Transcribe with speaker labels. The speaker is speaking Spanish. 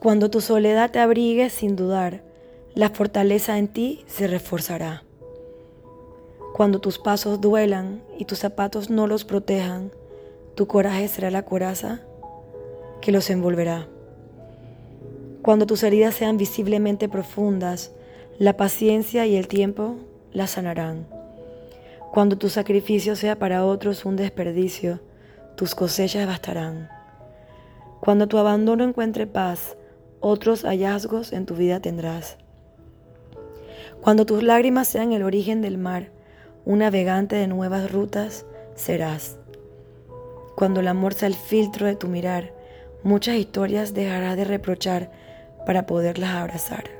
Speaker 1: Cuando tu soledad te abrigue sin dudar, la fortaleza en ti se reforzará. Cuando tus pasos duelan y tus zapatos no los protejan, tu coraje será la coraza que los envolverá. Cuando tus heridas sean visiblemente profundas, la paciencia y el tiempo las sanarán. Cuando tu sacrificio sea para otros un desperdicio, tus cosechas bastarán. Cuando tu abandono encuentre paz, otros hallazgos en tu vida tendrás. Cuando tus lágrimas sean el origen del mar, un navegante de nuevas rutas serás. Cuando el amor sea el filtro de tu mirar, muchas historias dejarás de reprochar para poderlas abrazar.